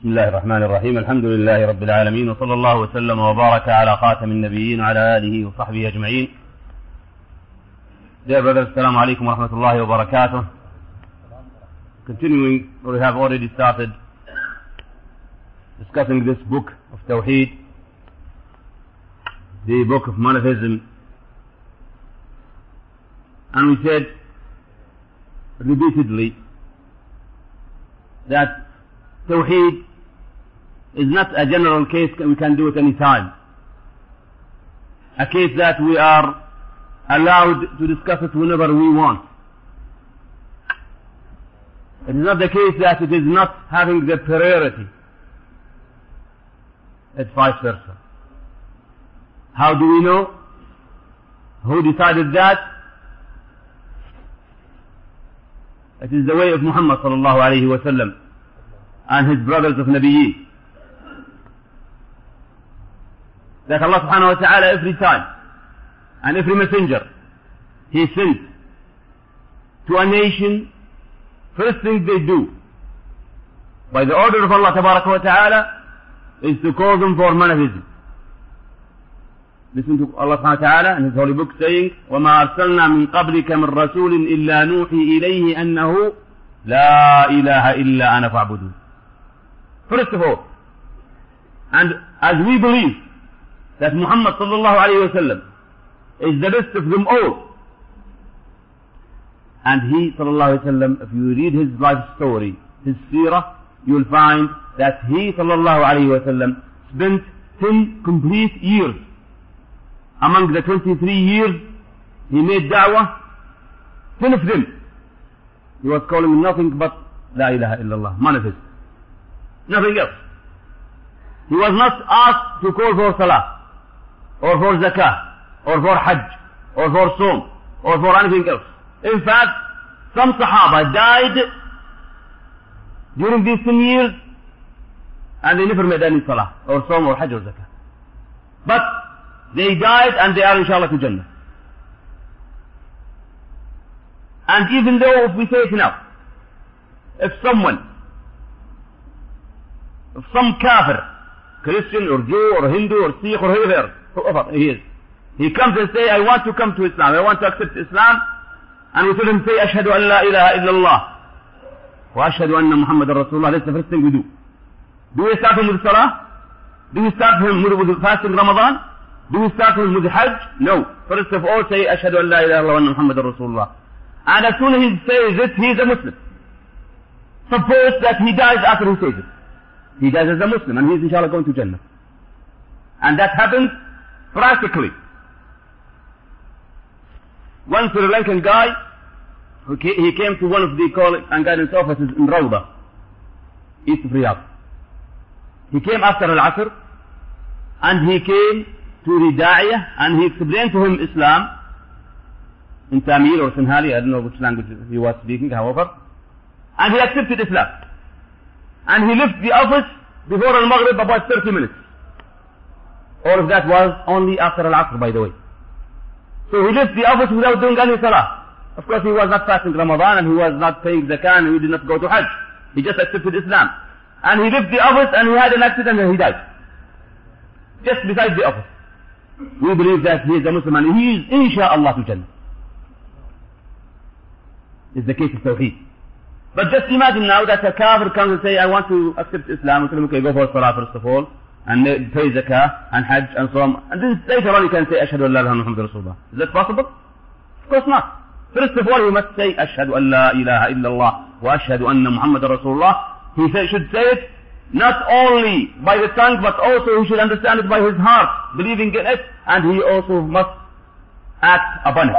بسم الله الرحمن الرحيم الحمد لله رب العالمين وصلى الله وسلم وبارك على خاتم النبيين وعلى آله وصحبه أجمعين Dear brothers, Assalamu alaikum wa rahmatullahi wa barakatuh. Continuing, we have already started discussing this book of Tawheed, the book of monotheism. And we said repeatedly that Tawheed is not a general case we can do it any time. A case that we are allowed to discuss it whenever we want. It is not the case that it is not having the priority. It's vice versa. How do we know? Who decided that? It is the way of Muhammad sallallahu alayhi wa sallam and his brothers of Nabiyyin. Allah subhanahu wa ta'ala every time and every messenger he sent to a nation, first thing they do by the order of Allah wa ta'ala is to call them for monotheism. Listen to Allah subhanahu wa ta'ala in His holy book saying, وَمَا أَرْسَلْنَا مِن قَبْلِكَ مِن رَّسُولٍ إِلَّا نُوحِي إِلَيْهِ أَنَّهُ لَا إِلَهَ إِلَّا أَنَا فَاعْبُدُونَ First of all, and as we believe that Muhammad sallallahu alayhi wa sallam is the best of them all, and he sallallahu alayhi wa sallam, if you read his life story, his seerah, you will find that he sallallahu alayhi wa sallam spent 10 complete years among the 23 years he made da'wah, 10 of them he was calling nothing but La ilaha illallah, manifest. Nothing else. He was not asked to call for salah, or for zakah, or for hajj, or for som, or for anything else. In fact, some Sahaba died during these 10 years and they never made any salah, or som, or hajj, or zakah. But they died and they are inshallah to Jannah. And even though if we say it now, if someone, if some kafir, Christian or Jew or Hindu or Sikh or whoever, whoever he is, he comes and say, I want to come to Islam, I want to accept Islam, and we tell him say, أشهد أن لا إله إلا الله, وأشهد أن محمد رسول الله, that's the first thing we do. Do we start him with Salah? Do we start him with, fasting Ramadan? Do we start him with Hajj? No. First of all say, أشهد أن لا إله إلا الله وأن محمد رسول الله. And as soon as he says it, he is a Muslim. Suppose that he dies after he says it. He dies as a Muslim and he is inshallah going to Jannah. And that happens practically. One Sri Lankan guy, he came to one of the call and guidance offices in Rawda, east of Riyadh. He came after Al-Asr and he came to the Da'iyah and he explained to him Islam in Tamil or Sinhali, I don't know which language he was speaking, however. And he accepted Islam. And he left the office before Al-Maghrib about 30 minutes. All of that was only after Al-Asr, by the way. So he left the office without doing any salah. Of course, he was not fasting Ramadan and he was not paying zakah and he did not go to Hajj. He just accepted Islam. And he left the office and he had an accident and he died. Just beside the office. We believe that he is a Muslim and he is insha'Allah to Jannah. Is the case of Tawheed. But just imagine now that a kafir comes and say, I want to accept Islam. We tell him, okay, go for Salah first of all. And pay zakah and hajj and so on. And then later on you can say, Ashhadu an la ilaha Muhammad Rasulullah. Is that possible? Of course not. First of all, you must say, Ashhadu an la ilaha illallah wa ashhadu anna Muhammad Rasulullah. He should say it not only by the tongue, but also he should understand it by his heart, believing in it, and he also must act upon it.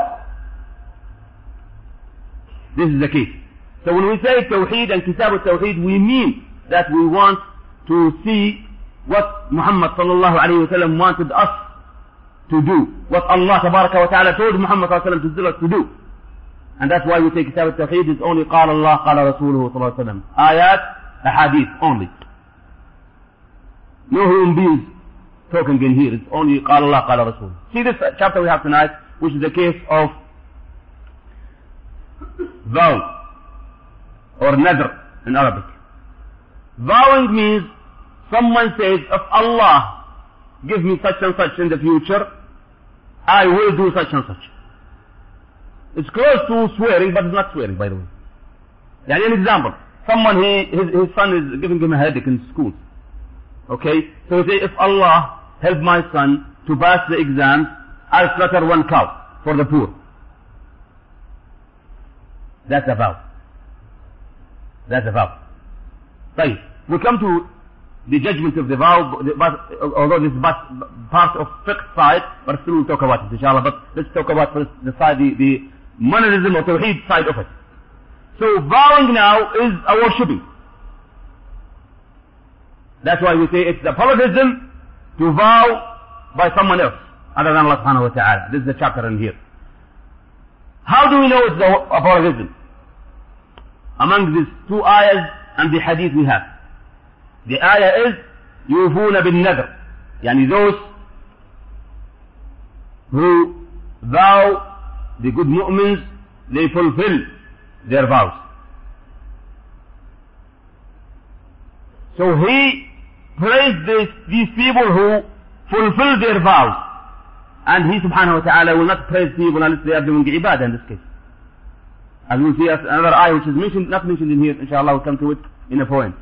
This is the key. So when we say Tawheed and Kitab al-Tawheed, we mean that we want to see what Muhammad sallallahu alayhi wa sallam wanted us to do. What Allah tabaraka wa ta'ala told Muhammad sallallahu alayhi wa sallam to tell us to do. And that's why we say Kitab al-Tawheed is only قال Allah, قال رسوله sallallahu alayhi wa sallam. Ayat, ahadith only. No human beings talking in here. It's only قال Allah, قال رسوله. See this chapter we have tonight, which is the case of vow or nadr in Arabic. Vowing means someone says, if Allah give me such and such in the future, I will do such and such. It's close to swearing, but it's not swearing, by the way. يعني an example. Someone, he, his, his son is giving him a headache in school. Okay? So he say, if Allah help my son to pass the exams, I'll slaughter one cow for the poor. That's a vow. That's a vow. طيب, we come to the judgment of the vow, but, although this is part of fiqh side, but still we'll talk about it inshallah, but let's talk about first the side, the, the monism or tawheed side of it. So vowing now is a worshipping. That's why we say it's a polytheism to vow by someone else other than Allah subhanahu wa ta'ala. This is the chapter in here. How do we know it's a polytheism? Among these two ayahs and the hadith we have. The ayah is يوفون بالنذر يعني those who vow the good mu'mins they fulfill their vows. So he praised this, these people who fulfill their vows. And he subhanahu wa ta'ala will not praise people unless they are doing ibadah in this case. As we'll see another ayah which is mentioned, not mentioned in here, inshallah we'll come to it in a point.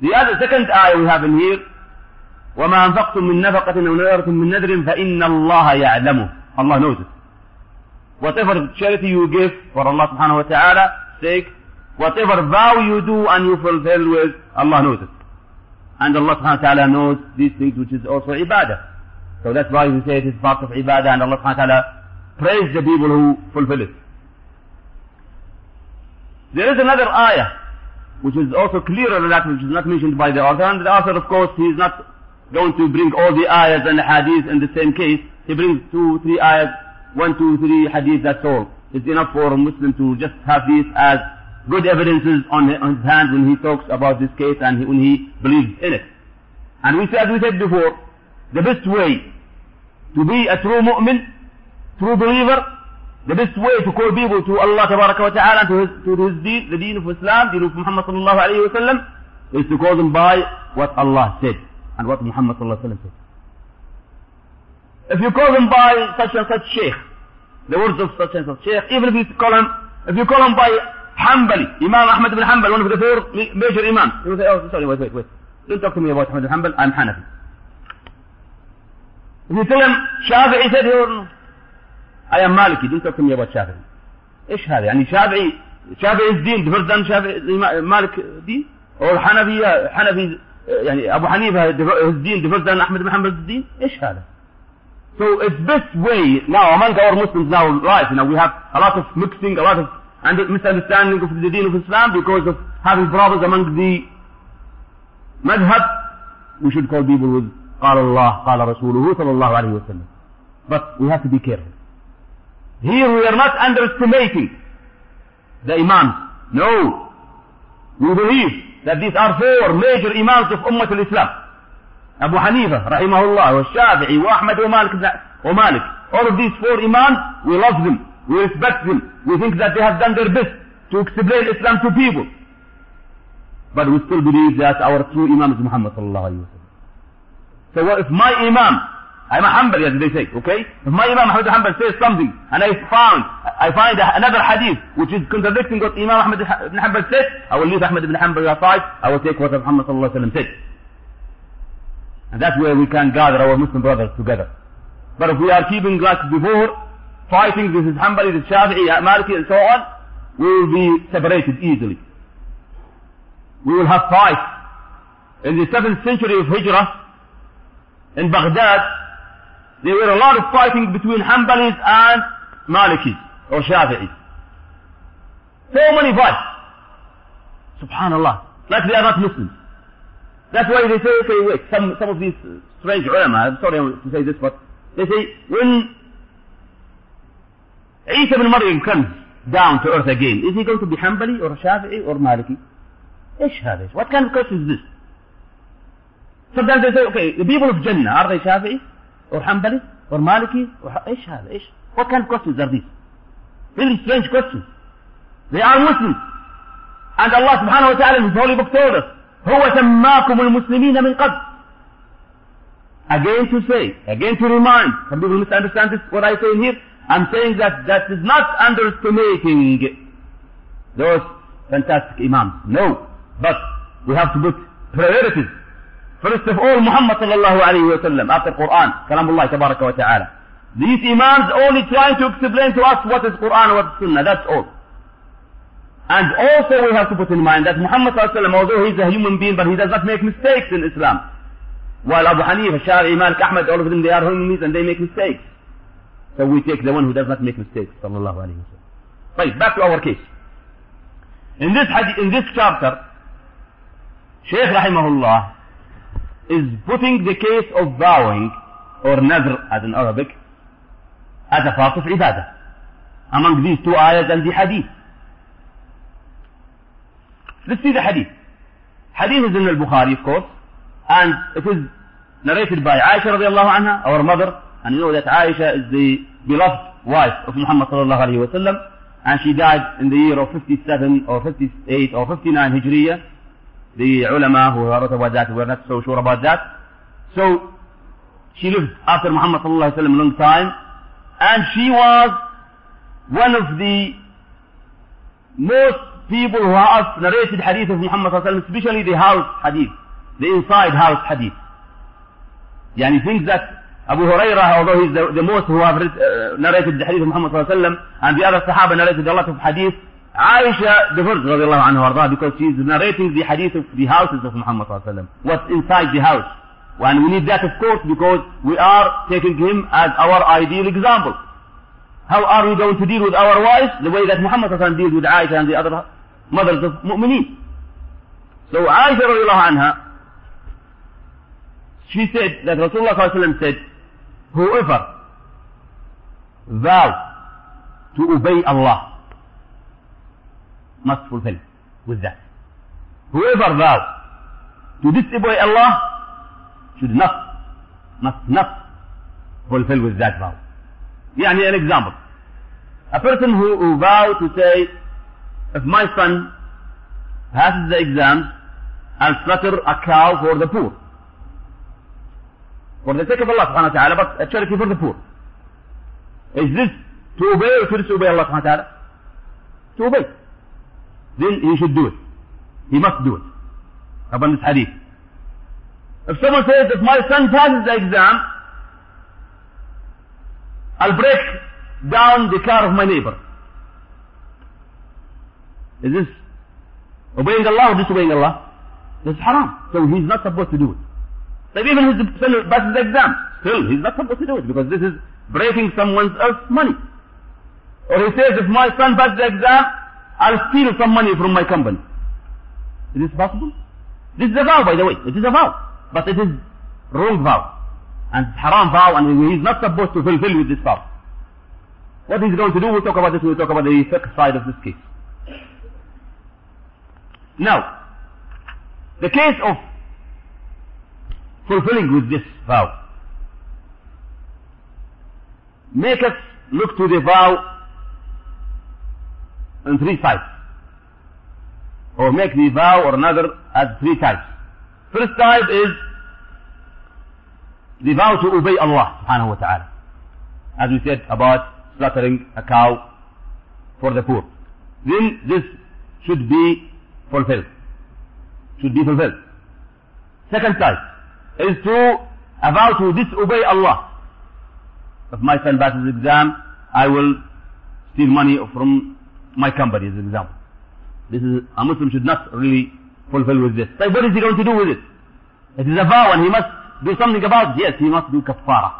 The other second ayah we have in here, وما أنفقتم من نفقة أو نذرتم من نذر فإن الله يعلمه. Allah knows it. Whatever charity you give for Allah subhanahu wa ta'ala sake, whatever vow you do and you fulfill with, Allah knows it. And Allah subhanahu wa ta'ala knows these things which is also ibadah. So that's why we say it is part of ibadah and Allah subhanahu wa ta'ala praise the people who fulfill it. There is another ayah which is also clearer than that which is not mentioned by the author and the author of course he is not going to bring all the ayahs and the hadiths in the same case. He brings two, three ayahs one, two, three hadith, that's all. It's enough for a Muslim to just have these as good evidences on his hand when he talks about this case and when he believes in it. And we said, as we said before, the best way to be a true mu'min, true believer, the best way to call people to Allah tabaraka wa ta'ala to his, to his deen, the deen of Islam, deen of Muhammad sallallahu alayhi wa sallam, is to call them by what Allah said and what Muhammad sallallahu alayhi wa sallam said. If you call him by such and such sheikh, the words of such and such sheikh, even if you call him, if you call him by Hanbali, Imam Ahmad ibn Hanbal, one of the four major imams, he will say, oh, sorry, wait, wait, wait. Don't talk to me about Ahmad ibn Hanbal, I'm Hanafi. If you tell him Shafi'i said, Don't talk to me about Shafi'i. إيش هذا يعني شافعي شافعي الدين than شافعي مالك دين or حنفي يعني ابو حنيفه الدين than احمد بن حنبل الدين إيش هذا So it's best way now among our Muslims now, right, you know, we have a lot of mixing, a lot of misunderstanding of the deen of Islam because of having problems among the madhab. We should call people with قال الله قال رسوله صلى الله عليه وسلم. But we have to be careful. Here we are not underestimating the imams. No. We believe that these are four major imams of Ummah al-Islam. Abu Hanifa, rahimahullah, wa Shafi'i, wa Ahmad, wa Malik, Malik. All of these four imams, we love them, we respect them, we think that they have done their best to explain Islam to people. But we still believe that our true imam is Muhammad sallallahu alayhi wa So if my imam, I'm a Hanbali as they say, okay? If my imam Ahmad Hanbal says something, and I found, I find another hadith which is contradicting what Imam Ahmad ibn Hanbal said, I will leave Ahmad ibn Hanbal aside, I will take what Muhammad sallallahu alayhi wa said. And that's where we can gather our Muslim brothers together. But if we are keeping like before, fighting, this is Hanbali, this is Shafi'i, Maliki and so on, we will be separated easily. We will have fights. In the 7th century of Hijrah, in Baghdad, there were a lot of fighting between Hanbalis and Malikis, or Shafi'is. So many fights. Subhanallah. Like they are not Muslims. That's why they say, okay, wait, some, some of these strange ulama, I'm sorry to say this, but they say, when Isa ibn Maryam comes down to earth again, is he going to be Hanbali or Shafi'i or Maliki? ايش هذا؟ What kind of question is this? Sometimes they say, okay, the people of Jannah, are they Shafi'i or Hanbali or Maliki? Or, ايش هذا؟ ايش? What kind of questions are these? Really strange questions. They are Muslims. And Allah subhanahu wa ta'ala in His holy book told us, هو سماكم المسلمين من قبل again to say, again to remind, some people misunderstand this, what I say here, I'm saying that that is not underestimating those fantastic imams. No. But we have to put priorities. First of all, Muhammad sallallahu alayhi wa sallam, after Quran, Kalamullah tabaraka wa ta'ala. These imams only trying to explain to us what is Quran what is Sunnah, that's all. And also we have to put in mind that Muhammad sallallahu alayhi wa sallam, although he's a human being, but he does not make mistakes in Islam. While Abu Hanifa, Shafi'i, Malik, Ahmad, all of them, they are human beings and they make mistakes. So we take the one who does not make mistakes, sallallahu alayhi wa sallam. Right, back to our case. In this hadith, in this chapter, Shaykh Rahimahullah is putting the case of vowing, or nadr as in Arabic, as a part of ibadah. Among these two ayahs and the hadith. Let's see the hadith. Hadith is in al-Bukhari, of course, and it is narrated by Aisha radiallahu anha, our mother, and you know that Aisha is the beloved wife of Muhammad sallallahu alayhi wa sallam, and she died in the year of 57 or 58 or 59 Hijriya. The ulama who wrote about that were not so sure about that. So she lived after Muhammad sallallahu alaihi wasallam a long time, and she was one of the most people who have narrated hadith of Muhammad sallallahu alaihi wasallam, especially the house hadith, the inside house hadith. Yani things that Abu Hurairah, although he's the, the most who have read, uh, narrated the hadith of Muhammad sallallahu alaihi wasallam, and the other Sahaba narrated a lot of hadith, Aisha differs radiallahu anhu arda because she is narrating the hadith of the houses of Muhammad sallallahu. What's inside the house. And we need that of course because we are taking him as our ideal example. How are we going to deal with our wives? The way that Muhammad sallallahu deals with Aisha and the other mothers of mu'mineen. So Aisha radiallahu anha, she said that Rasulullah sallallahu said, whoever vow to obey Allah must fulfill with that. Whoever vow to disobey Allah should not, must not fulfill with that vow. يعني an example. A person who, who vow to say, if my son passes the exams, I'll slaughter a cow for the poor. For the sake of Allah subhanahu wa ta'ala, but a charity for the poor. Is this to obey or to disobey Allah subhanahu wa ta'ala? To obey. Then he should do it. He must do it. Upon this hadith. If someone says, if my son passes the exam, I'll break down the car of my neighbor. Is this obeying Allah or disobeying Allah? This is haram. So he's not supposed to do it. So even his son passes the exam, still he's not supposed to do it because this is breaking someone else's money. Or he says, if my son passes the exam, I'll steal some money from my company. Is this possible? This is a vow, by the way. It is a vow. But it is wrong vow. And haram vow, and he is not supposed to fulfill with this vow. What he's going to do, we'll talk about this, we'll talk about the fiqh side of this case. Now, the case of fulfilling with this vow. Make us look to the vow on three types. Or make the vow or another as three types. First type is the vow to obey Allah subhanahu wa ta'ala. As we said about slaughtering a cow for the poor. Then this should be fulfilled. Should be fulfilled. Second type is to a vow to disobey Allah. If my son passes exam, I will steal money from my company as an example. This is, a Muslim should not really fulfill with this. So what is he going to do with it? It is a vow and he must do something about it. Yes, he must do kafara.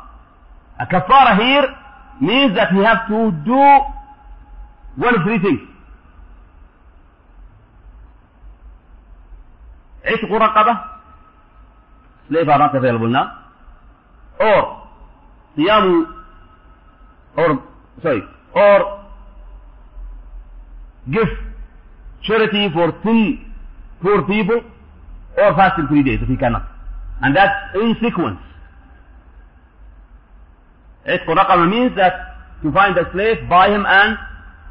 A kafara here means that he has to do one of three things. عتق رقبة slave are not available now or صيام or sorry or give charity for three poor people or fast in three days if he cannot. And that's in sequence. Itqu raqama means that to find a slave, buy him and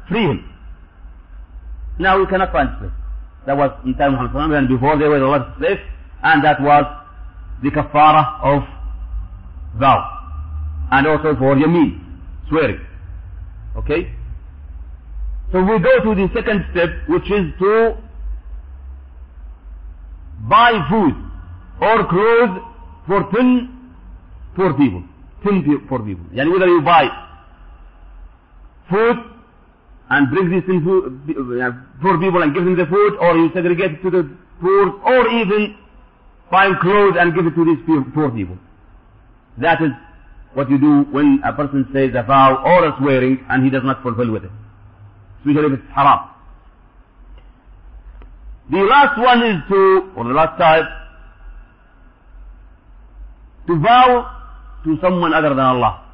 free him. Now we cannot find slave. That was in time of Muhammad and before there were a lot of slaves and that was the kafara of vow and also for yameen, swearing. Okay? So we go to the second step, which is to buy food or clothes for 10 poor people. 10 poor people. Yani whether you buy food and bring these uh, poor people and give them the food, or you segregate it to the poor, or even buy clothes and give it to these poor people. That is what you do when a person says a vow or a swearing and he does not fulfill with it. Especially if it's haram. The last one is to, or the last type, to vow to someone other than Allah.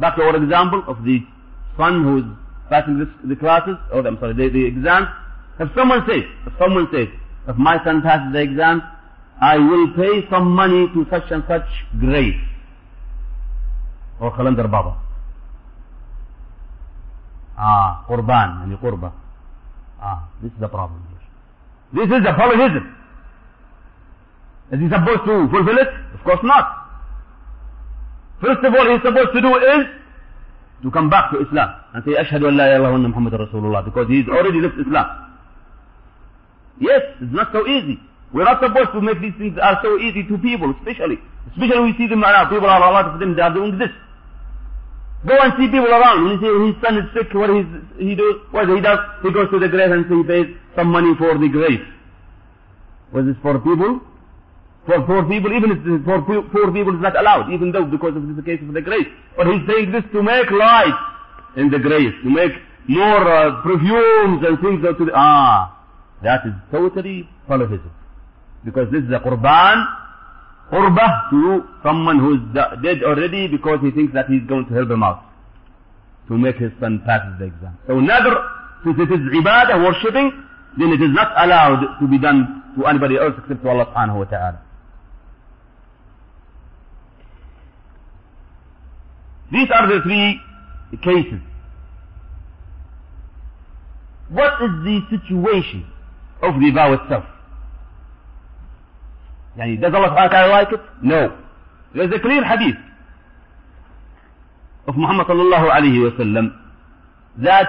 Back to our example of the son who is passing this, the classes, or I'm sorry, the, the exams. If someone says, if someone says, if my son passes the exam, I will pay some money to such and such grave. Or qalandar baba. Ah, qurban, yani qurba. Ah, this is the problem here. This is a polytheism. Is he supposed to fulfill it? Of course not. First of all, he's supposed to do is to come back to Islam and say, Ashhadu an la ilaha illallah wa anna Muhammad Rasulullah because he's already left Islam. Yes, it's not so easy. We're not supposed to make these things are so easy to people, especially. Especially we see them now. People are, a lot of them, they are doing this. Go and see people around. When you say his son is sick, what is he? What he does? He goes to the grave and he pays some money for the grave. Was this for people? For poor people, even if for poor people is not allowed, even though because of the case of the grave. But he's saying this to make light in the grave, to make more uh, perfumes and things to the, ah, that is totally polytheism. Because this is a qurban, qurbah to someone who is dead already because he thinks that he's going to help him out. To make his son pass the exam. So nadr, since it is ibadah, worshipping, then it is not allowed to be done to anybody else except to Allah subhanahu wa ta'ala. These are the three cases. What is the situation of vow itself? Yani, does Allah subhanahu wa ta'ala like it? No. There's a clear hadith of Muhammad sallallahu alayhi wa sallam that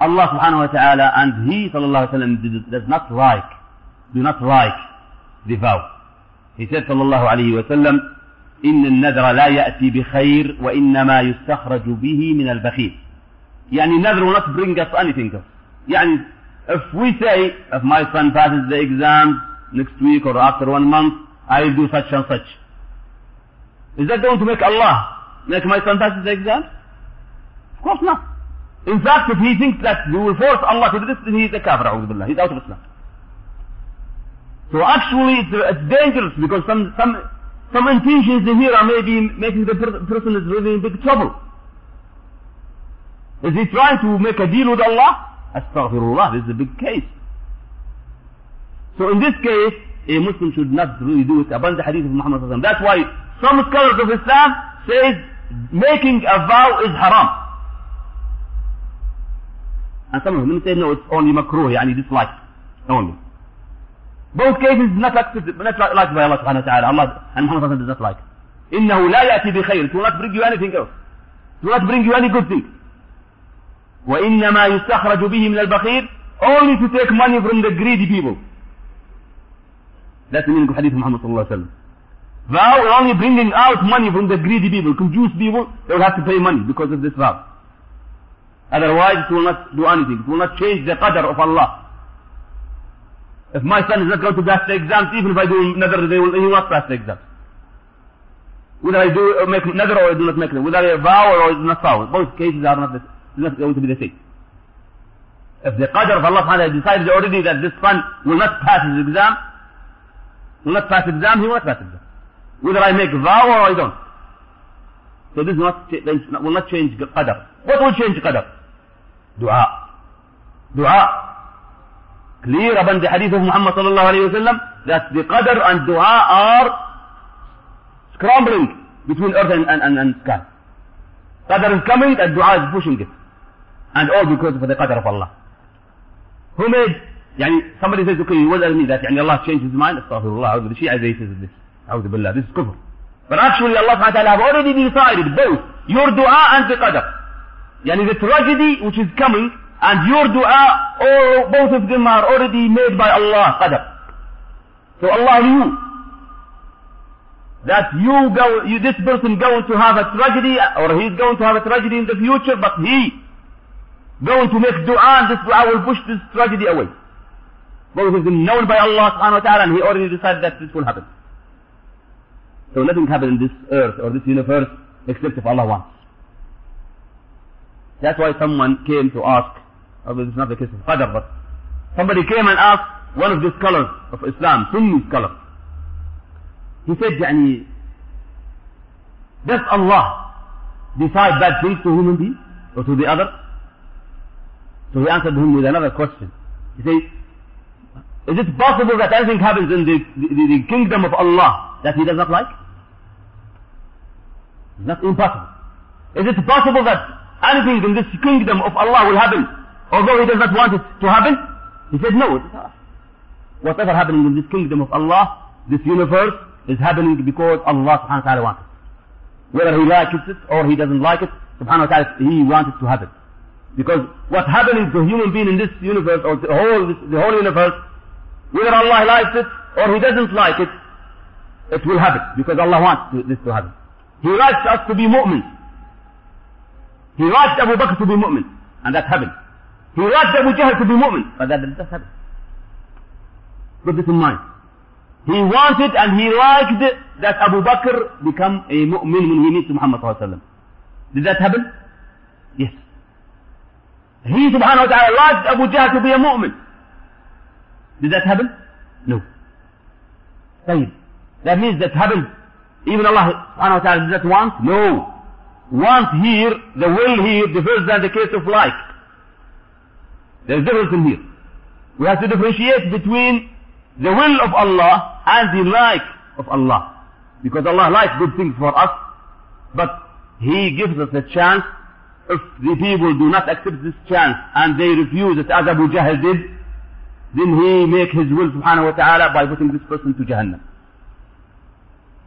Allah subhanahu wa ta'ala and He sallallahu alayhi wa sallam does not like, do not like the vow. He said sallallahu alayhi wa sallam, إن النذر لا يأتي بخير وإنما يستخرج به من البخيل. يعني النذر will not bring us anything. يعني if we say, if my son passes the exam next week or after one month, I'll do such and such. Is that going to make Allah make my son pass his exam? Of course not. In fact, if he thinks that we will force Allah to do this, then he is a kafir, He is out of Islam. So actually, it's, it's dangerous because some, some, some intentions here are maybe making the per person is really in big trouble. Is he trying to make a deal with Allah? Astaghfirullah, this is a big case. So in this case, a Muslim should not really do it upon the hadith of Muhammad sallallahu. That's why some scholars of Islam says making a vow is haram. And some of them say no, it's only makruh, yani dislike only. Both cases not accepted, not liked by Allah subhanahu wa ta'ala. Allah and Muhammad sallallahu does not like. إنه لا يأتي بخير. It will not bring you anything else. It will not bring you any good thing. وإنما يستخرج به من البخيل only to take money from the greedy people. That's the meaning of hadith of Muhammad sallallahu alaihi wasallam. Vow only bringing out money from the greedy people, confused people, they will have to pay money because of this vow. Otherwise it will not do anything. It will not change the qadr of Allah. If my son is not going to pass the exams, even if I do another, they will, he will not pass the exams. Whether I do uh, make another or I do not make them, whether I vow or I do not vow, both cases are not, the, not going to be the same. If the qadr of Allah decided already that this son will not pass his exam, will not pass exam, he will not pass exam. Whether I make vow or I don't. So this not, will not change qadr. What will change qadr? Dua. Dua. Clear upon the hadith of Muhammad sallallahu alayhi wa sallam that the qadr and dua are scrambling between earth and, and, and, and sky. Qadr is coming and dua is pushing it. And all because of the qadr of Allah. who made Yani somebody says, okay, what does tell me that yani Allah changed his mind, astaghfirullah, the Shia they says this, Billah, this is kufr. But actually Allah SWT have already decided both your dua and the qadr. Yani the tragedy which is coming and your dua, all both of them are already made by Allah, qadr. So Allah knew that you go, you, this person going to have a tragedy or he's going to have a tragedy in the future, but he going to make dua and this dua will push this tragedy away. Both of them known by Allah subhanahu wa ta'ala, and he already decided that this will happen. So nothing happens in this earth or this universe except if Allah wants. That's why someone came to ask, although this is not the case of Qadr, but somebody came and asked one of the scholars of Islam, Sunni scholar, he said, يعني, does Allah decide bad things to human beings or to the other? So he answered him with another question. He said, is it possible that anything happens in the, the, the kingdom of Allah that he does not like? It's not impossible. Is it possible that anything in this kingdom of Allah will happen although he does not want it to happen? He said, no, Whatever happening in this kingdom of Allah, this universe, is happening because Allah subhanahu wa ta'ala wants it. Whether he likes it or he doesn't like it, subhanahu wa ta'ala, he wants it to happen. Because what's happening to human being in this universe or the whole, the whole universe, whether Allah likes it or he doesn't like it, it will happen because Allah wants this to happen. He likes us to be mu'min. He likes Abu Bakr to be mu'min, and that happened. He likes Abu Jahl to be mu'min, but that does happen. Put this in mind. He wanted and he liked that Abu Bakr become a mu'min when he meets Muhammad sallallahu wasallam. Did that happen? Yes. He subhanahu wa ta'ala liked Abu Jahl to be a mu'min. Did that happen? No. Tayyib. That means that happened. Even Allah subhanahu wa ta'ala that once? No. Once here, the will here differs than the case of like. There's difference in here. We have to differentiate between the will of Allah and the like of Allah. Because Allah likes good things for us, but He gives us a chance. If the people do not accept this chance and they refuse it as Abu Jahl did, then he make his will subhanahu wa ta'ala by putting this person to Jahannam.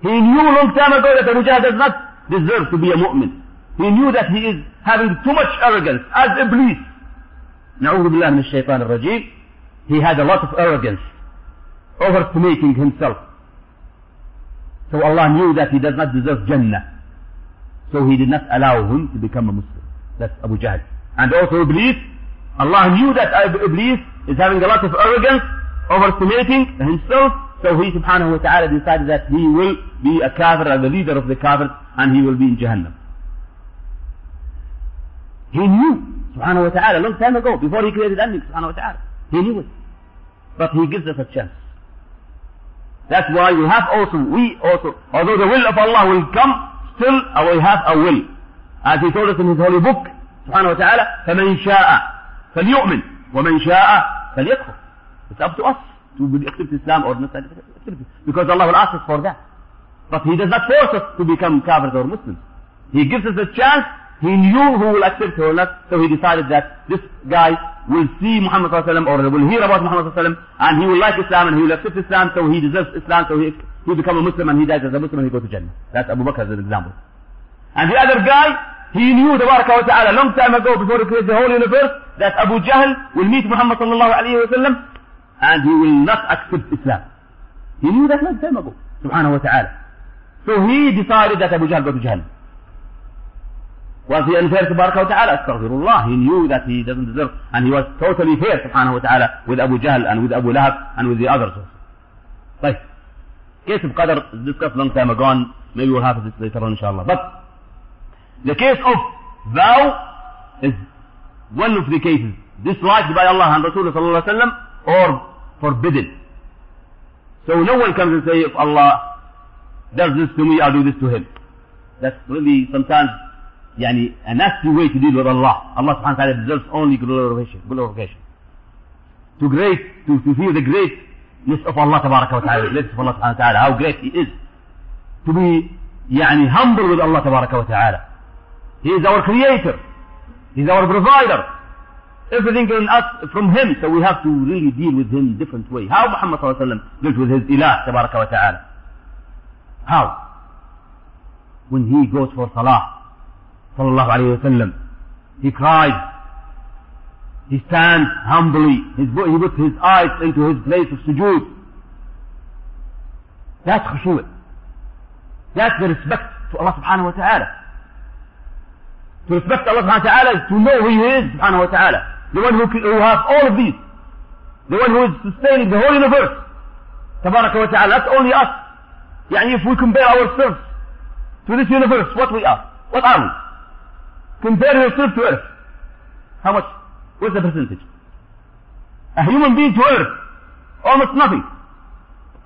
He knew long time ago that Abu Jahl does not deserve to be a mu'min. He knew that he is having too much arrogance as Iblis. Na'udhu billah min shaitan al-rajim. He had a lot of arrogance overestimating himself. So Allah knew that he does not deserve Jannah. So he did not allow him to become a Muslim. That's Abu Jahl. And also Iblis. Allah knew that Iblis is having a lot of arrogance, overestimating himself. So he subhanahu wa ta'ala decided that he will be a kafir, the leader of the kafir, and he will be in Jahannam. He knew, subhanahu wa ta'ala, a long time ago, before he created anything, subhanahu wa ta'ala. He knew it. But he gives us a chance. That's why we have also, we also, although the will of Allah will come, still we have a will. As he told us in his holy book, subhanahu wa ta'ala, فَمَنْ شَاءَ فَلْيُؤْمِنْ وَمَنْ شَاءَ فَلْيَكْفُرْ It's up to us to accept Islam or not accept it. Because Allah will ask us for that. But He does not force us to become Kafirs or Muslims. He gives us a chance. He knew who will accept or not, so He decided that this guy will see Muhammad sallallahu or will hear about Muhammad sallallahu and he will like Islam and he will accept Islam, so he deserves Islam, so he he become a Muslim and he dies as a Muslim and he goes to Jannah. That's Abu Bakr as an example. And the other guy, he knew the wa ta'ala long time ago before he created the whole universe that Abu Jahl will meet Muhammad sallallahu alayhi wa sallam and he will not accept Islam. He knew that long time ago, subhanahu wa ta'ala. So he decided that Abu Jahl go to Jahannam. Was he unfair to Baraka wa ta'ala? Astaghfirullah. He knew that he doesn't deserve, and he was totally fair, subhanahu wa ta'ala, with Abu Jahl and with Abu Lahab and with the others. Right. Case of Qadr is discussed long time ago, maybe we'll have this later on, inshallah. But The case of vow is one of the cases disliked by Allah and Rasulullah sallallahu alaihi wasallam or forbidden. So no one comes and say, if Allah does this to me, I'll do this to him. That's really sometimes yani, a nasty way to deal with Allah. Allah subhanahu wa ta'ala deserves only glorification. glorification. To great, to, to feel the greatness of Allah wa ta'ala, greatness of Allah subhanahu wa ta'ala, how great He is. To be yani, humble with Allah wa ta'ala. He is our creator. He is our provider. everything in us from him, so we have to really deal with him different way. How Muhammad dealt with his ilah, tabaraka wa ta'ala. How? When he goes for salah, sallallahu alayhi wasallam, he cries, he stands humbly, his, he puts his eyes into his place of sujood. That's khushu'. That's the respect to Allah subhanahu wa ta'ala. To respect Allah subhanahu wa ta'ala to know who He is subhanahu wa ta'ala. The one who, who has all of these. The one who is sustaining the whole universe. Tabaraka wa ta'ala. That's only us. Yani if we compare ourselves to this universe, what we are? What are we? Compare yourself to earth. How much? What's the percentage? A human being to earth. Almost nothing.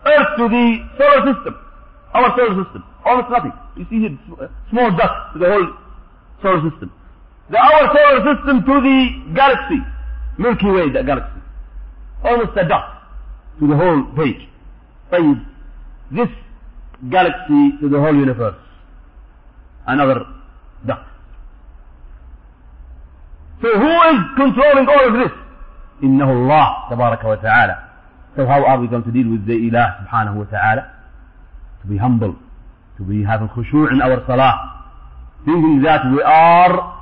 Earth to the solar system. Our solar system. Almost nothing. You see here, uh, small dust to the whole solar system. The our solar system to the galaxy. Milky Way, the galaxy. Almost a dot to the whole page. طيب, this galaxy to the whole universe. Another dot. So who is controlling all of this? إنه الله تبارك وتعالى. So how are we going to deal with the Ilah subhanahu wa ta'ala? To be humble, to be having khushu' in our salah, thinking that we are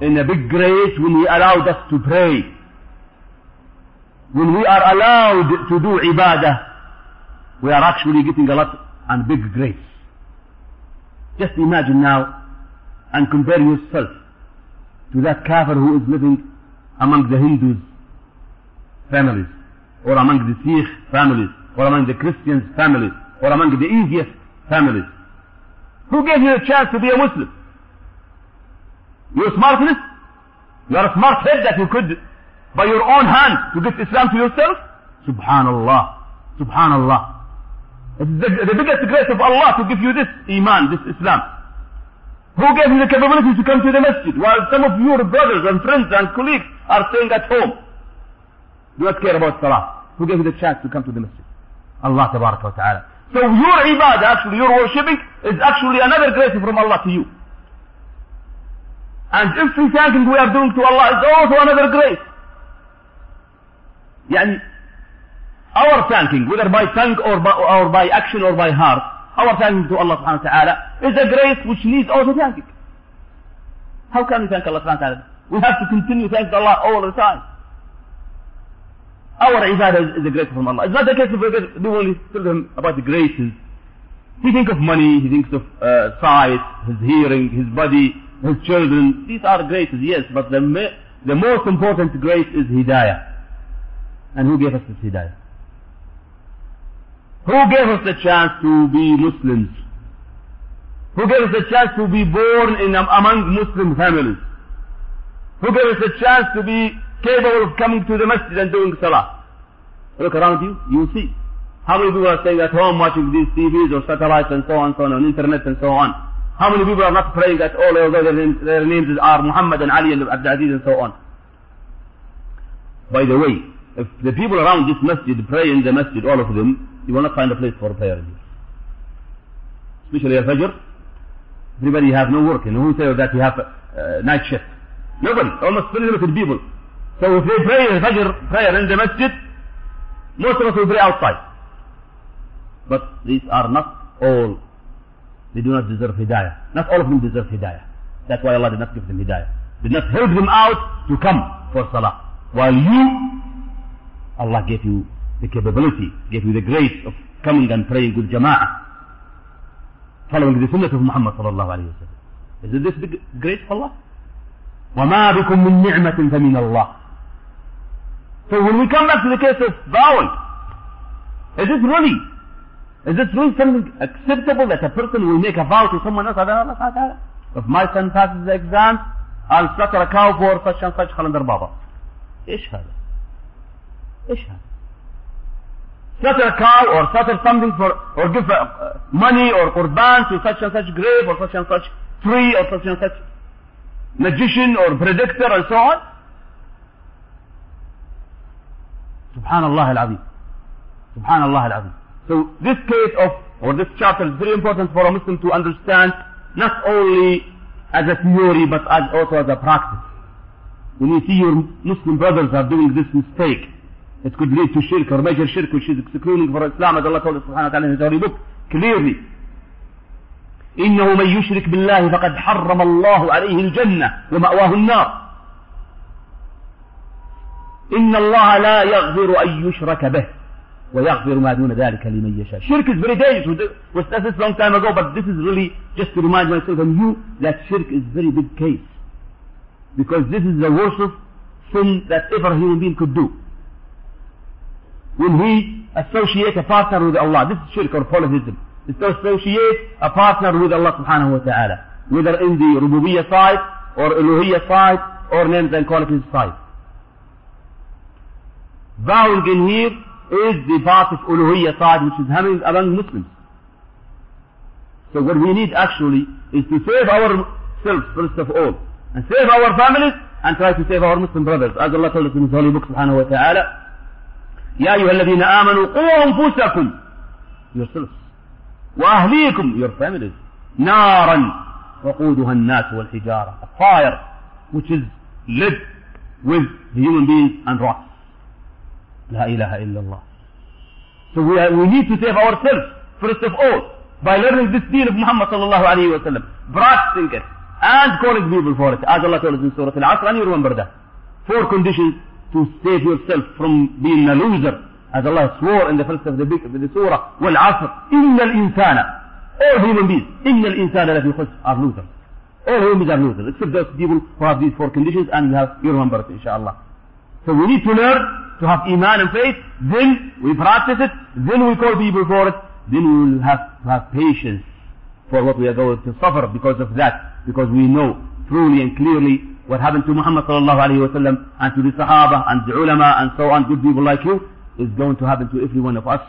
in a big grace when He allowed us to pray. When we are allowed to do ibadah, we are actually getting a lot and big grace. Just imagine now and compare yourself to that kafir who is living among the Hindus families, or among the Sikh families, or among the Christians families, or among the atheist families. Who gave you a chance to be a Muslim? Your smartness? You are a smart head that you could, by your own hand, to give Islam to yourself? Subhanallah. Subhanallah. The, the biggest grace of Allah to give you this Iman, this Islam. Who gave you the capability to come to the masjid while some of your brothers and friends and colleagues are staying at home? Do not care about salah. Who gave you the chance to come to the masjid? Allah ta'ala. So your ibadah, actually your worshipping, is actually another grace from Allah to you. And every thanking we are doing to Allah is also another grace. Yani, our thanking, whether by tongue or by, or by action or by heart, our thanking to Allah subhanahu wa ta'ala is a grace which needs also thanking. How can we thank Allah subhanahu wa ta'ala? We have to continue thanking Allah all the time. Our ibadah is a grace from Allah. It's not the case of people only tell about the graces. He thinks of money, he thinks of uh, sight, his hearing, his body, his children. These are graces, yes, but the, the most important grace is hidayah. And who gave us this hidayah? Who gave us the chance to be Muslims? Who gave us the chance to be born in among Muslim families? Who gave us the chance to be capable of coming to the masjid and doing salah? Look around you, you see. How many people are staying at home watching these TVs or satellites and so on, and so on, on internet and so on? How many people are not praying at all, although their, names, their names are Muhammad and Ali and Abdul Aziz and so on? By the way, if the people around this masjid pray in the masjid, all of them, you will not find a place for prayer here. Especially at Fajr, everybody have no work, and who says that you have uh, night shift? Nobody, almost very limited people. So if they pray the Fajr prayer in the masjid, most of us will pray outside. But these are not all, they do not deserve hidayah. Not all of them deserve hidayah. That's why Allah did not give them hidayah. Did not help them out to come for salah. While you, Allah gave you the capability, gave you the grace of coming and praying with jama'ah. Following the sunnah of Muhammad sallallahu alayhi wa sallam. Isn't this the grace of Allah? وَمَا بِكُم مِّن نِعْمَةٍ فَمِنَ اللَّهِ So when we come back to the case of vowing, is it really is it really something acceptable that a person will make a vow to someone else? If my son passes the exam, I'll slaughter a cow for such and such calendar baba. إيش هذا؟ إيش هذا؟ slaughter a cow or slaughter something for, or give uh, money or qurban to such and such grave or such and such tree or such and such magician or predictor and so on. Subhanallah al-Azim. Subhanallah al-Azim. So this case of, or this chapter is very important for a Muslim to understand not only as a theory but as also as a practice. when you see your Muslim brothers are doing this mistake, it could lead to shirk or major shirk which is excluding for Islam as Allah told us subhanahu wa ta'ala in his holy book clearly. إنه من يشرك بالله فقد حرم الله عليه الجنة ومأواه النار إن الله لا يغفر أن يشرك به ويغفر ما دون ذلك لمن يشاء. Shirk is very dangerous. We said this long time ago, but this is really just to remind myself and you that shirk is very big case. Because this is the worst sin that ever human being could do. When he associate a partner with Allah, this is shirk or polytheism, is to associate a partner with Allah subhanahu wa ta'ala, whether in the rububiyyah side or uluhiyya side or names and qualities side. Vowing in here is the part of uluhiyyah side which is happening among Muslims. So what we need actually is to save ourselves first of all and save our families and try to save our Muslim brothers as Allah told us in His holy book subhanahu wa ta'ala يا أيها الذين آمنوا قوا أنفسكم yourselves وأهليكم your families نارا وقودها الناس والحجارة a fire which is lit with human beings and rocks لا إله إلا الله So we, are, we need to save ourselves first of all by learning this deen of Muhammad sallallahu alayhi wa sallam, practicing it and calling people for it as Allah told us in Surah Al-Asr and you remember that. Four conditions to save yourself from being a loser as Allah swore in the first of the, of the surah وَالْعَصْرِ إِنَّ الْإِنسَانَ all human beings إِنَّ الْإِنسَانَ لَفِي خُسْرٍ are losers all human beings are losers except those people who have these four conditions and you have you remember it inshallah so we need to learn to have iman and faith, then we practice it, then we call people for it, then we will have to have patience for what we are going to suffer because of that, because we know truly and clearly what happened to Muhammad sallallahu alayhi wa sallam and to the Sahaba and the ulama and so on, good people like you, is going to happen to every one of us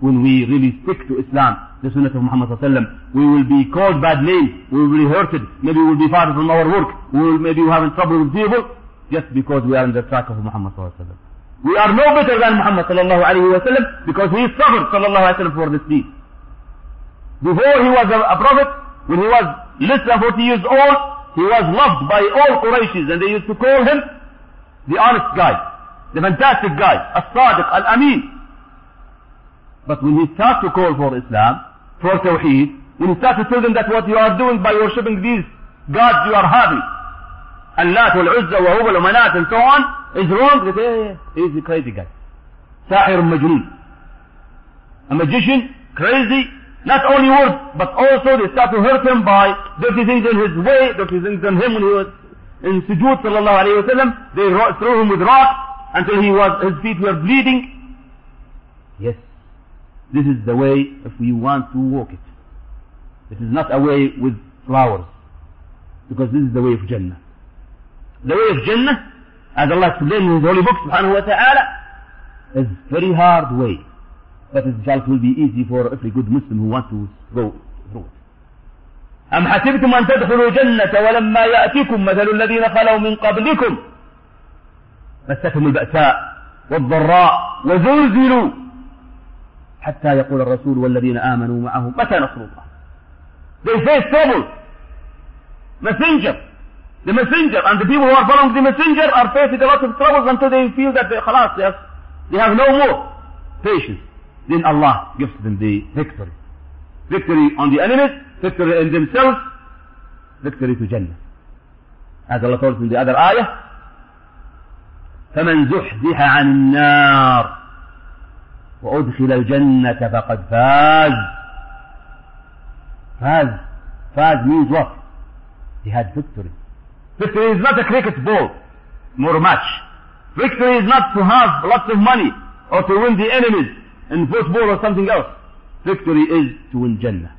when we really stick to Islam, the Sunnah of Muhammad sallallahu. We will be called bad names, we will be hurted, maybe we will be fired from our work, we will maybe having trouble with people, just because we are in the track of Muhammad sallallahu. We are no better than Muhammad sallallahu alayhi wa sallam because he suffered sallallahu alayhi wa for this deed. Before he was a, a prophet, when he was less than 40 years old, he was loved by all Qurayshis and they used to call him the honest guy, the fantastic guy, as-sadiq, al-amin. But when he started to call for Islam, for Tawheed, when he started to tell them that what you are doing by worshipping these gods you are having, اللات والعزى وهبل ومنات and so on is wrong. Say, hey, he's a crazy guy. ساحر مجنون. A magician, crazy, not only words, but also they start to hurt him by dirty things in his way, dirty things on him when he was in sujood sallallahu alayhi wa sallam. They threw him with rocks until he was, his feet were bleeding. Yes, this is the way if we want to walk it. This is not a way with flowers, because this is the way of Jannah. لو في جنة هذا الله explain in the book سبحانه وتعالى. Is very hard way. But it shall will be easy for every good Muslim who wants to go through it. أم حسبتم أن تدخلوا جنة ولما يأتكم مثل الذين خلوا من قبلكم؟ مستهم البأساء والضراء وزلزلوا. حتى يقول الرسول والذين آمنوا معه متى نصر الله؟ They face trouble. Messenger. The messenger and the people who are following the messenger are facing a lot of troubles until they feel that they, they, have, they have no more patience. Then Allah gives them the victory. Victory on the enemies, victory in themselves, victory to Jannah. As Allah told in the other ayah, فمن زحزح عن النار وأدخل الجنة فقد فاز فاز فاز means what? He had victory. Victory is not a cricket ball, more match. Victory is not to have lots of money or to win the enemies in football or something else. Victory is to win Jannah.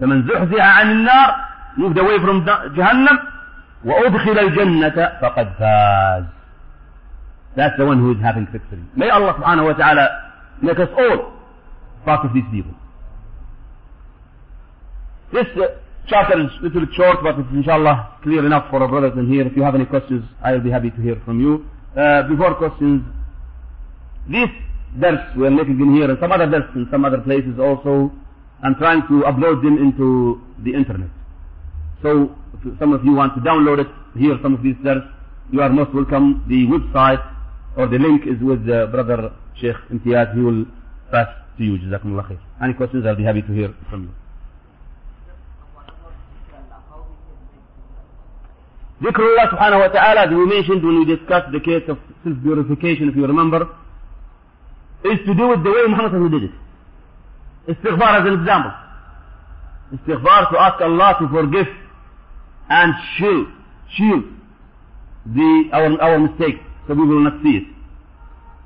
فمن زحزح عن النار moved away from Jahannam وأدخل الجنة فقد فاز. That's the one who is having victory. May Allah subhanahu wa ta'ala make us all part of these people. This uh, chapter is a little short, but it's inshallah clear enough for our brothers in here. If you have any questions, I will be happy to hear from you. Uh, before questions, this dars we are making in here and some other dars in some other places also, I'm trying to upload them into the internet. So if some of you want to download it, hear some of these dars, you are most welcome. The website or the link is with uh, brother Sheikh Imtiaz. He will pass to you. Jazakumullah khair. Any questions? I'll be happy to hear from you. Dhikrullah subhanahu wa ta'ala, as we mentioned when we discussed the case of self-purification, if you remember, is to do it the way Muhammad did it. Istighfar as an example. Istighfar to ask Allah to forgive and shield, shield the, our, our mistakes so we will not see it.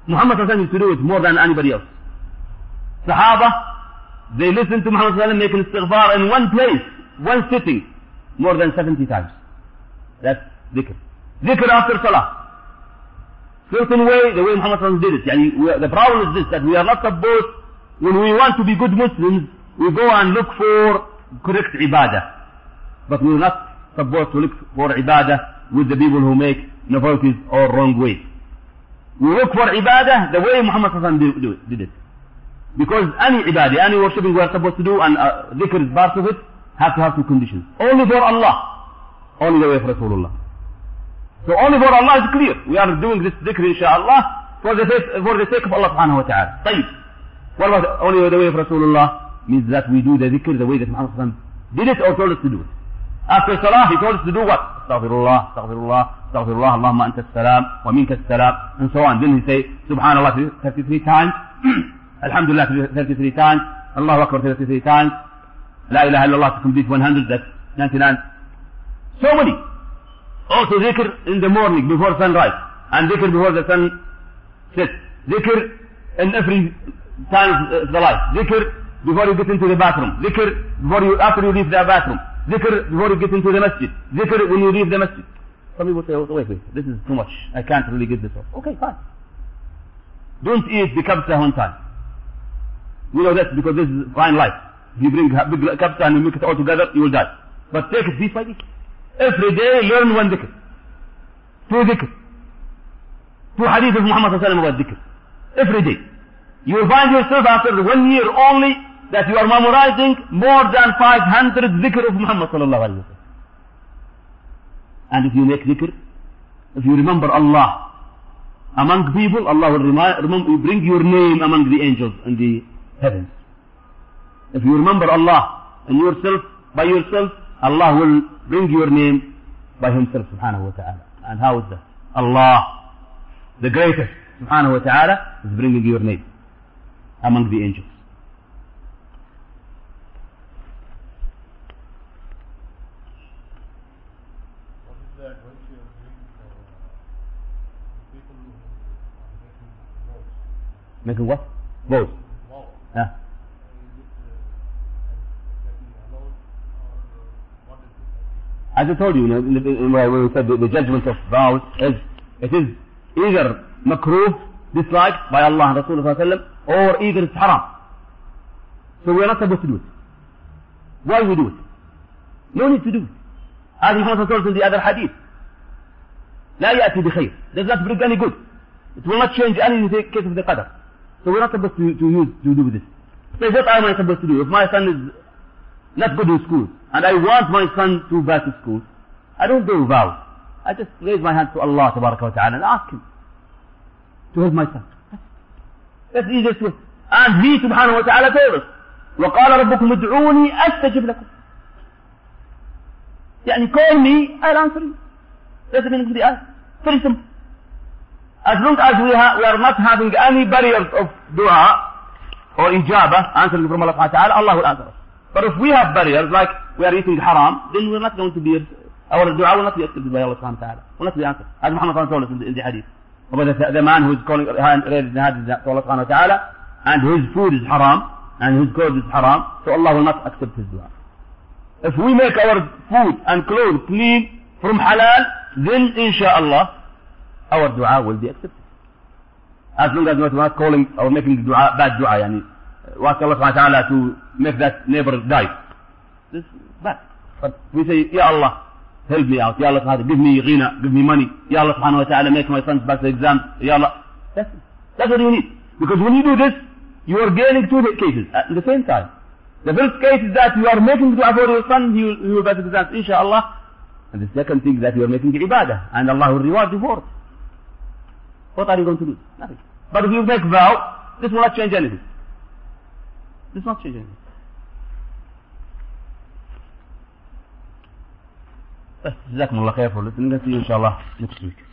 Muhammad used to do it more than anybody else. Sahaba, they listened to Muhammad making istighfar in one place, one sitting, more than 70 times. That's dhikr. Dhikr after salah. Certain way, the way Muhammad did it. Yani, we the problem is this, that we are not supposed, when we want to be good Muslims, we go and look for correct ibadah. But we are not supposed to look for ibadah with the people who make novelties or wrong ways. We look for ibadah the way Muhammad did it. Because any ibadah, any worshipping we are supposed to do and uh, dhikr is part of it, have to have two conditions. Only for Allah. Only the way of Rasulullah. So only for Allah is clear. We are doing this dhikr inshaAllah for the sake, for the sake of Allah subhanahu wa ta'ala. طيب. What about only the way of Rasulullah? Means that we do the dhikr the way that Muhammad did it or told us to do it. After salah, he told us to do what? Astaghfirullah, astaghfirullah, astaghfirullah, Allahumma anta salam, wa minka salam, and so on. Then he say, Subhanallah 33 times, Alhamdulillah 33 times, Allahu Akbar 33 times, La ilaha illallah to complete 100, that's 99. So many. Also dhikr in the morning before sunrise, and dhikr before the sun sets. Dhikr in every time uh, of the life. Dhikr before you get into the bathroom. Dhikr before you, after you leave the bathroom. Dhikr before you get into the masjid. Dhikr when you leave the masjid. Some people say, oh, wait, wait, this is too much. I can't really get this off. Okay, fine. Don't eat the kapsa one time. You know that because this is fine life. If you bring big kapsa and you mix it all together, you will die. But take it piece by piece. Every day learn one dhikr. Two dhikr. Two hadith of Muhammad about dhikr. Every day. You will find yourself after one year only that you are memorizing more than 500 dhikr of Muhammad And if you make dhikr, if you remember Allah among people, Allah will remind, bring your name among the angels in the heavens. If you remember Allah and yourself, by yourself, Allah will bring your name by Himself subhanahu wa ta'ala. And how is that? Allah, the greatest subhanahu wa ta'ala, is bringing your name among the angels. Making what? Vows. Yeah. As I told you, you know, when we said the, the judgment of vows is, it is either makruh, disliked by Allah and Rasulullah or either it's haram. So we are not supposed to do it. Why we do it? No need to do it. As he also told in the other hadith. لا يأتي بخير. Does not bring any good. It will not change any case of the qadr. So we're not supposed to, to use, to do this. So what am I supposed to do? If my son is not good in school, and I want my son to pass to school, I don't do vows. I just raise my hand to Allah wa ta'ala and ask him to help my son. That's the easiest way. And he subhanahu wa ta'ala told us, وقال ربكم ادعوني أستجب لكم. يعني call me, I'll answer you. That's the meaning of the ayah. Very simple. As long as we, ha- we are not having any barriers of dua or ijabah, answering from Allah subhanahu wa ta'ala, Allah will answer us. But if we have barriers, like we are eating haram, then we're not going to be, our dua will not be accepted by Allah subhanahu wa ta'ala. Will not be answered. As Muhammad told us in the, in the hadith. About the, the man who is calling, raising the hand to Allah subhanahu wa ta'ala, and his food is haram, and his clothes is haram, so Allah will not accept his dua. If we make our food and clothes clean from halal, then inshallah, our dua will be accepted. As long as we're not calling or making dua, bad dua, yani, we ask Allah subhanahu wa ta'ala to make that neighbor die. This is bad. But we say, Ya Allah, help me out. Ya Allah subhanahu wa ta'ala, give me ghina, give me money. Ya Allah subhanahu wa ta'ala, make my sons pass the exam. Ya Allah. That's, that's what you need. Because when you do this, you are gaining two cases at the same time. The first case is that you are making dua for your son, he will, he will pass the exams, inshallah. And the second thing is that you are making ibadah, and Allah will reward you for it. What are you going to do? Nothing. But if you make vow, this will not change anything. This is not changing. جزاكم الله خير for listening to you inshallah next week